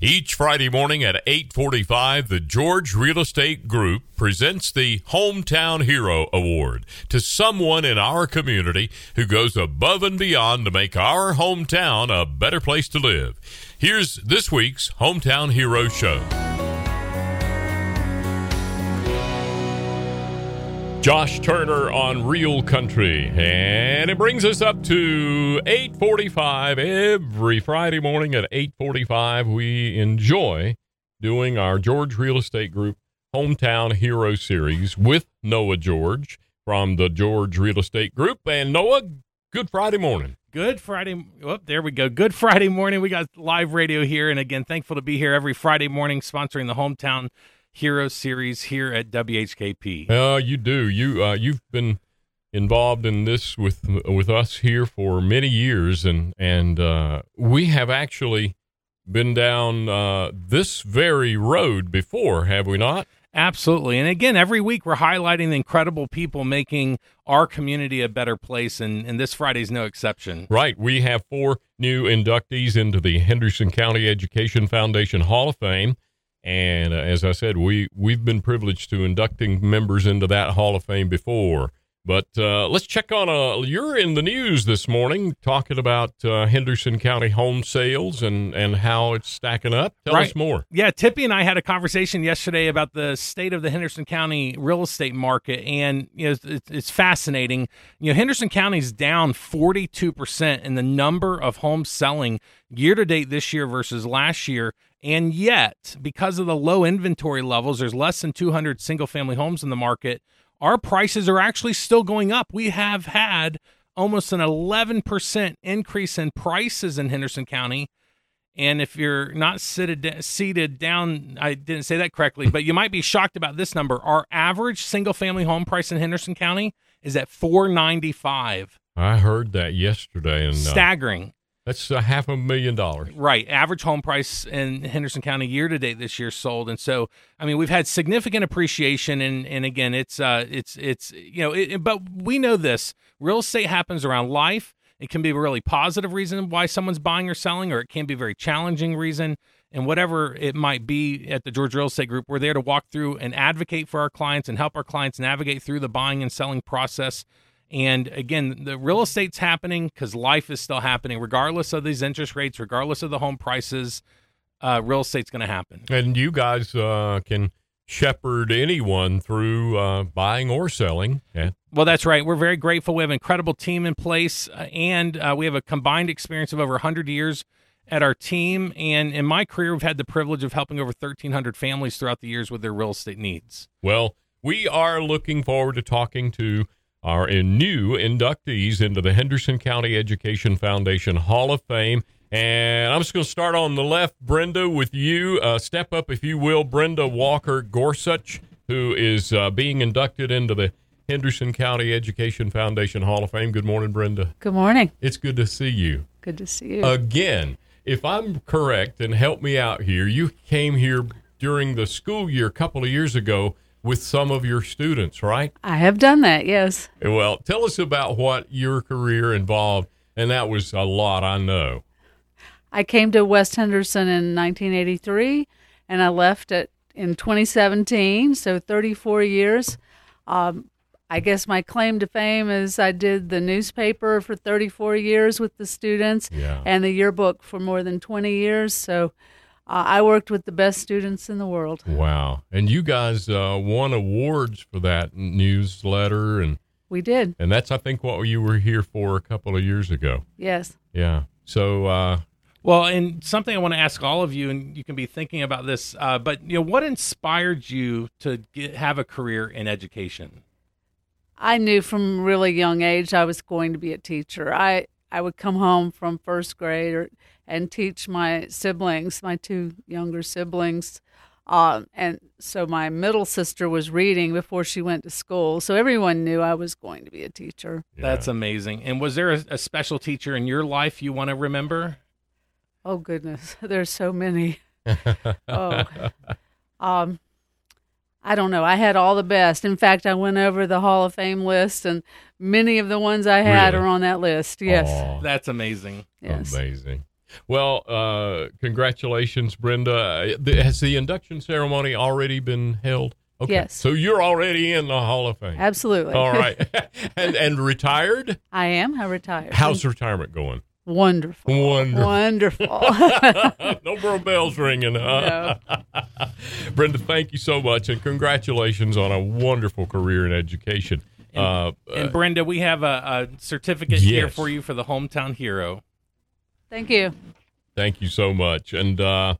Each Friday morning at 8:45, the George Real Estate Group presents the Hometown Hero Award to someone in our community who goes above and beyond to make our hometown a better place to live. Here's this week's Hometown Hero Show. Josh Turner on Real Country. And it brings us up to 8:45 every Friday morning at 8:45 we enjoy doing our George Real Estate Group Hometown Hero series with Noah George from the George Real Estate Group and Noah good Friday morning. Good Friday. Oh, there we go. Good Friday morning. We got live radio here and again thankful to be here every Friday morning sponsoring the Hometown Hero Series here at WHKP. Uh, you do. You uh, you've been involved in this with with us here for many years, and and uh, we have actually been down uh, this very road before, have we not? Absolutely. And again, every week we're highlighting the incredible people making our community a better place, and, and this Friday's no exception. Right. We have four new inductees into the Henderson County Education Foundation Hall of Fame. And uh, as I said, we we've been privileged to inducting members into that Hall of Fame before. But uh, let's check on a. You're in the news this morning talking about uh, Henderson County home sales and and how it's stacking up. Tell right. us more. Yeah, Tippy and I had a conversation yesterday about the state of the Henderson County real estate market, and you know it's, it's fascinating. You know, Henderson County's down 42 percent in the number of homes selling year to date this year versus last year. And yet, because of the low inventory levels, there's less than 200 single family homes in the market. Our prices are actually still going up. We have had almost an 11% increase in prices in Henderson County. And if you're not seated, seated down, I didn't say that correctly, but you might be shocked about this number. Our average single family home price in Henderson County is at 495. I heard that yesterday and uh, staggering. That's a half a million dollars. Right. Average home price in Henderson County year to date this year sold. And so, I mean, we've had significant appreciation. And, and again, it's, uh, it's, it's, you know, it, but we know this real estate happens around life. It can be a really positive reason why someone's buying or selling, or it can be a very challenging reason. And whatever it might be at the George Real Estate Group, we're there to walk through and advocate for our clients and help our clients navigate through the buying and selling process and again, the real estate's happening because life is still happening, regardless of these interest rates, regardless of the home prices. Uh, real estate's going to happen. And you guys uh, can shepherd anyone through uh, buying or selling. Yeah. Well, that's right. We're very grateful. We have an incredible team in place, uh, and uh, we have a combined experience of over 100 years at our team. And in my career, we've had the privilege of helping over 1,300 families throughout the years with their real estate needs. Well, we are looking forward to talking to are new inductees into the Henderson County Education Foundation Hall of Fame. And I'm just going to start on the left, Brenda, with you. Uh, step up, if you will, Brenda Walker Gorsuch, who is uh, being inducted into the Henderson County Education Foundation Hall of Fame. Good morning, Brenda. Good morning. It's good to see you. Good to see you. Again, if I'm correct, and help me out here, you came here during the school year a couple of years ago with some of your students, right? I have done that, yes. Well, tell us about what your career involved, and that was a lot, I know. I came to West Henderson in 1983, and I left it in 2017, so 34 years. Um, I guess my claim to fame is I did the newspaper for 34 years with the students yeah. and the yearbook for more than 20 years. So uh, I worked with the best students in the world. Wow! And you guys uh, won awards for that newsletter, and we did. And that's, I think, what you were here for a couple of years ago. Yes. Yeah. So. Uh, well, and something I want to ask all of you, and you can be thinking about this, uh, but you know, what inspired you to get, have a career in education? I knew from really young age I was going to be a teacher. I I would come home from first grade or and teach my siblings, my two younger siblings, Um, and so my middle sister was reading before she went to school. So everyone knew I was going to be a teacher. That's amazing. And was there a, a special teacher in your life you want to remember? Oh goodness, there's so many. oh, um, I don't know. I had all the best. In fact, I went over the Hall of Fame list, and many of the ones I had Really? are on that list. Yes, Aw, That's amazing. yes. Amazing. Well, uh, congratulations, Brenda. Uh, Has the induction ceremony already been held? Okay. Yes. So you're already in the Hall of Fame. Absolutely. All right. and and retired? I am. I retired. How's retirement going? Wonderful? Wonderful. Wonderful. no more bells ringing. Huh? Brenda, thank you so much, and congratulations on a wonderful career in education. Uh, And Brenda, we have a, a certificate here for you for the hometown hero. Thank you. thank you so much. And uh,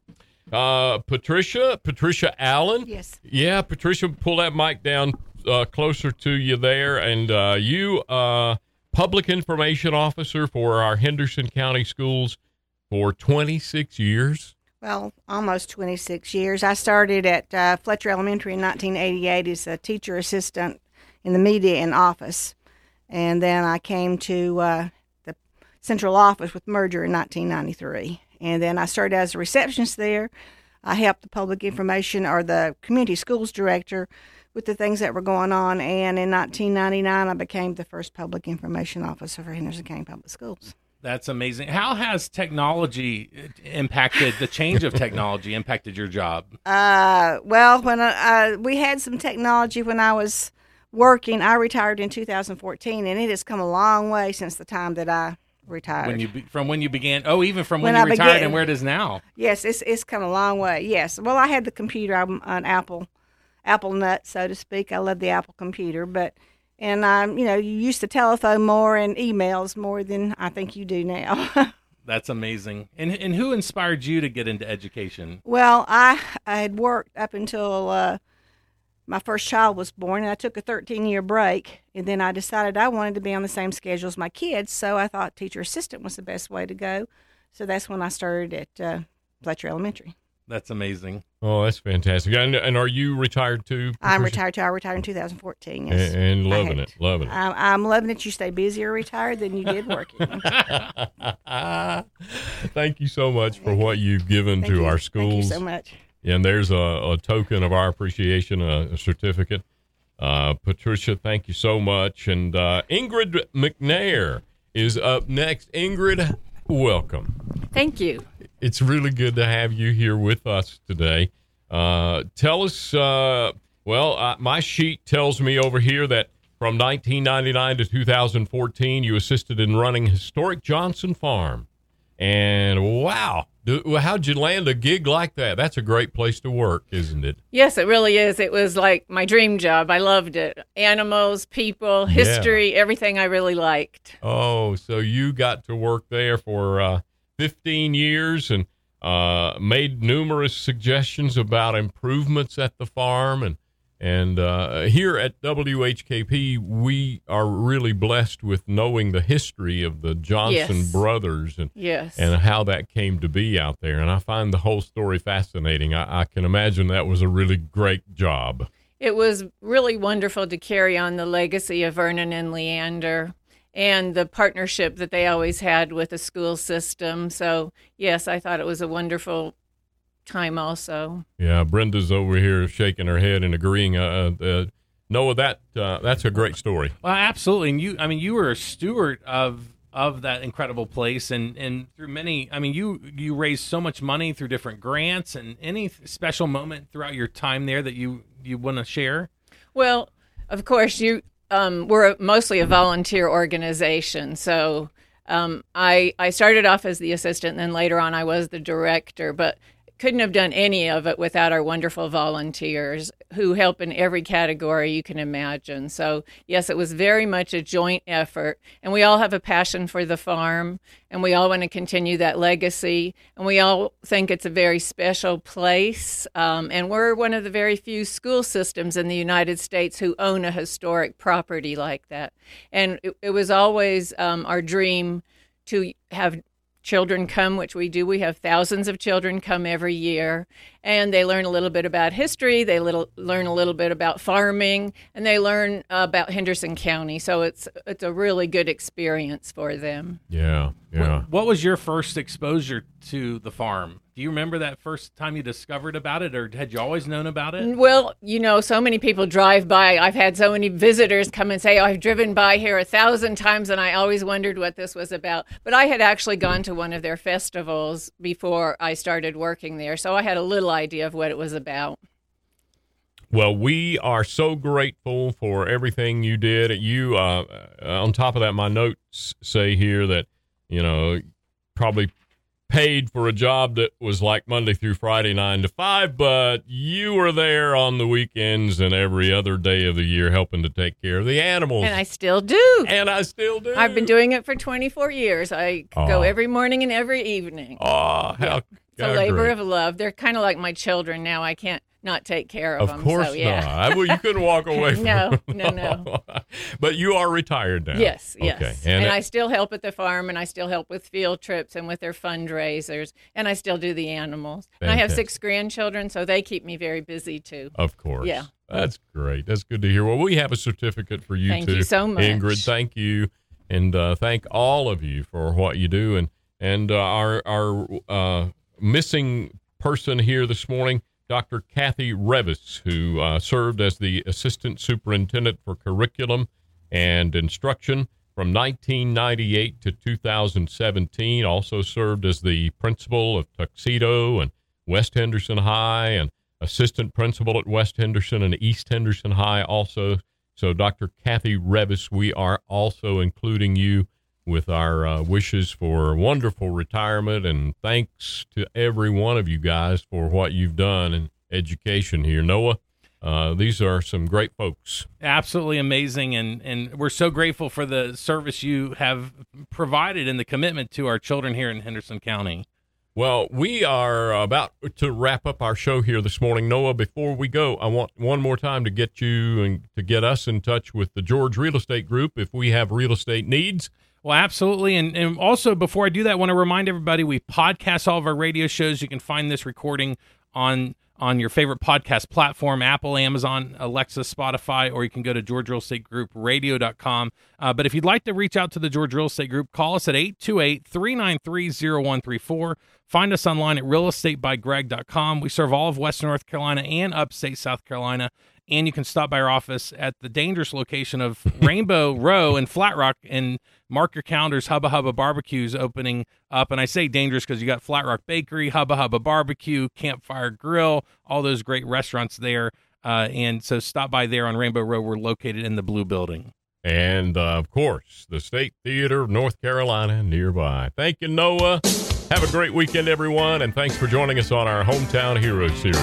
uh, Patricia, Patricia Allen. Yes. Yeah, Patricia, pull that mic down uh, closer to you there. And uh, you, uh, public information officer for our Henderson County schools for 26 years. Well, almost 26 years. I started at uh, Fletcher Elementary in 1988 as a teacher assistant in the media and office. And then I came to uh, the central office with merger in 1993. And then I started as a receptionist there. I helped the public information or the community schools director with the things that were going on. And in 1999, I became the first public information officer for Henderson County Public Schools. That's amazing. How has technology impacted the change of technology impacted your job? Uh, well, when I, uh, we had some technology when I was working, I retired in 2014, and it has come a long way since the time that I retired. When you be, from when you began? Oh, even from when, When you I retired began- and where it is now. yes, it's it's come a long way. Yes. Well, I had the computer. I'm an Apple, Apple nut, so to speak. I love the Apple computer, but and um, you know, you used to telephone more and emails more than I think you do now. That's amazing. And and who inspired you to get into education? Well, I I had worked up until uh, my first child was born, and I took a 13 year break, and then I decided I wanted to be on the same schedule as my kids, so I thought teacher assistant was the best way to go. So that's when I started at uh, Fletcher Elementary. That's amazing. Oh, that's fantastic. And, and are you retired too? I'm retired too. I retired in 2014. And, Yes. and I loving it, loving it. I'm, I'm loving it. You stay busier retired than you did working. Thank you so much for what you've given Thank to you. our Thank you schools. so much. And there's a, a token of our appreciation, a, a certificate. Uh, Patricia, thank you so much. And uh, Ingrid McNair is up next. Ingrid, welcome. Thank you. It's really good to have you here with us today. Uh, tell us, uh, well, uh, my sheet tells me over here that from 1999 to 2014, you assisted in running historic Johnson Farm. And wow, do- how'd you land a gig like that? That's a great place to work, isn't it? Yes, it really is. It was like my dream job. I loved it. Animals, people, history, everything I really liked. Oh, so you got to work there for uh, 15 years and uh, made numerous suggestions about improvements at the farm. And, and uh, here at WHKP, we are really blessed with knowing the history of the Johnson Yes. brothers and, Yes. and how that came to be out there. And I find the whole story fascinating. I, I can imagine that was a really great job. It was really wonderful to carry on the legacy of Vernon and Leander and the partnership that they always had with the school system. So, yes, I thought it was a wonderful time also. Yeah, Brenda's over here shaking her head and agreeing. Uh, uh, Noah, that uh, that's a great story. Well, absolutely. And you, I mean, you were a steward of of that incredible place, and and through many, I mean, you you raised so much money through different grants, and any special moment throughout your time there that you you want to share. Well, of course, you um, we're mostly a volunteer organization, so um, I I started off as the assistant, and then later on I was the director, but couldn't have done any of it without our wonderful volunteers who help in every category you can imagine. So, yes, it was very much a joint effort, and we all have a passion for the farm, and we all want to continue that legacy, and we all think it's a very special place. Um, and we're one of the very few school systems in the United States who own a historic property like that. And it, it was always um, our dream to have children come, which we do. We have thousands of children come every year, and they learn a little bit about history. They little, learn a little bit about farming, and they learn about Henderson County. So it's it's a really good experience for them. Yeah, yeah. What, what was your first exposure to the farm? Do you remember that first time you discovered about it, or had you always known about it? Well, you know, so many people drive by. I've had so many visitors come and say, oh, I've driven by here a thousand times, and I always wondered what this was about. But I had actually gone to one of their festivals before I started working there, so I had a little idea of what it was about. Well, we are so grateful for everything you did. You, uh, on top of that, my notes say here that, you know, probably paid for a job that was like Monday through Friday, nine to five, but you were there on the weekends and every other day of the year helping to take care of the animals. And I still do. And I still do. I've been doing it for 24 years. I go every morning and every evening. Oh, how, yeah. It's a labor great. of love. They're kind of like my children now. I can't not take care of, of them. Of course so, yeah. not. Well, you couldn't walk away from No, no, no. but you are retired now. Yes, yes. Okay. And, and it, I still help at the farm and I still help with field trips and with their fundraisers and I still do the animals. And I have six grandchildren, so they keep me very busy too. Of course. Yeah. That's great. That's good to hear. Well, we have a certificate for you thank too. you so much. Ingrid, thank you. And uh, thank all of you for what you do. And, and uh, our, our uh, missing person here this morning Dr. Kathy Revis, who uh, served as the Assistant Superintendent for Curriculum and Instruction from 1998 to 2017. Also served as the principal of Tuxedo and West Henderson High and assistant principal at West Henderson and East Henderson High also. So, Dr. Kathy Revis, we are also including you with our uh, wishes for a wonderful retirement and thanks to every one of you guys for what you've done in education here. Noah, uh, these are some great folks. Absolutely amazing, and and we're so grateful for the service you have provided and the commitment to our children here in Henderson County. Well, we are about to wrap up our show here this morning. Noah, before we go, I want one more time to get you and to get us in touch with the George Real Estate Group if we have real estate needs. Well, absolutely. And, and also, before I do that, I want to remind everybody we podcast all of our radio shows. You can find this recording on on your favorite podcast platform Apple, Amazon, Alexa, Spotify, or you can go to George Real Estate Group radio.com. Uh, but if you'd like to reach out to the George Real Estate Group, call us at 828 393 0134. Find us online at realestatebygreg.com. We serve all of Western North Carolina and upstate South Carolina and you can stop by our office at the dangerous location of Rainbow Row in Flat Rock and mark your calendars. Hubba Hubba Barbecue's opening up, and I say dangerous because you got Flat Rock Bakery, Hubba Hubba Barbecue, Campfire Grill, all those great restaurants there. Uh, and so stop by there on Rainbow Row. We're located in the blue building. And uh, of course, the State Theater of North Carolina nearby. Thank you, Noah. Have a great weekend, everyone, and thanks for joining us on our Hometown Hero series.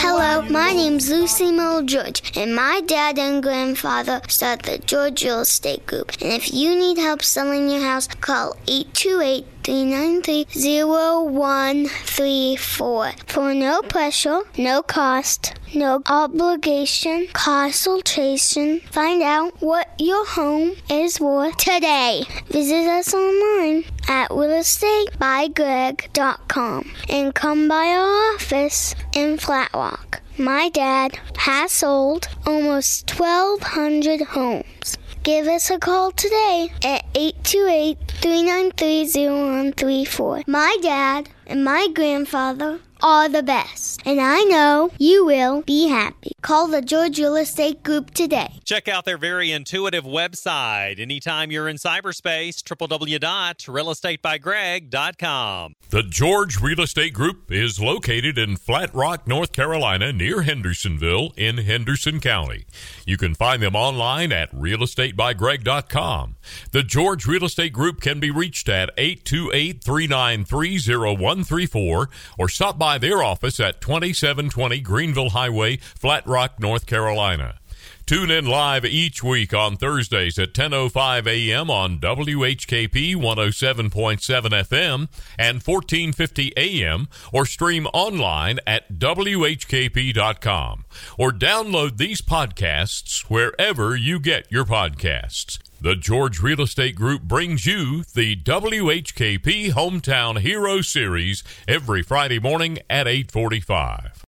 Hello, my name's Lucy Mo George, and my dad and grandfather started the George Real Estate Group. And if you need help selling your house, call 828 393 0134 for no pressure, no cost, no obligation consultation. Find out what your home is worth today. Visit us online at realestatebygreg.com and come by our office in Flat Rock. My dad has sold almost 1,200 homes. Give us a call today at 828 393 0134. My dad and my grandfather are the best, and I know you will be happy. Call the George Real Estate Group today. Check out their very intuitive website anytime you're in cyberspace, www.realestatebygreg.com. The George Real Estate Group is located in Flat Rock, North Carolina, near Hendersonville in Henderson County. You can find them online at realestatebygreg.com. The George Real Estate Group can be reached at 828 393 0134 or stop by their office at 2720 Greenville Highway, Flat Rock, North Carolina. Tune in live each week on Thursdays at 10:05 a.m. on WHKP 107.7 FM and 1450 a.m. or stream online at whkp.com or download these podcasts wherever you get your podcasts. The George Real Estate Group brings you the WHKP Hometown Hero Series every Friday morning at 845.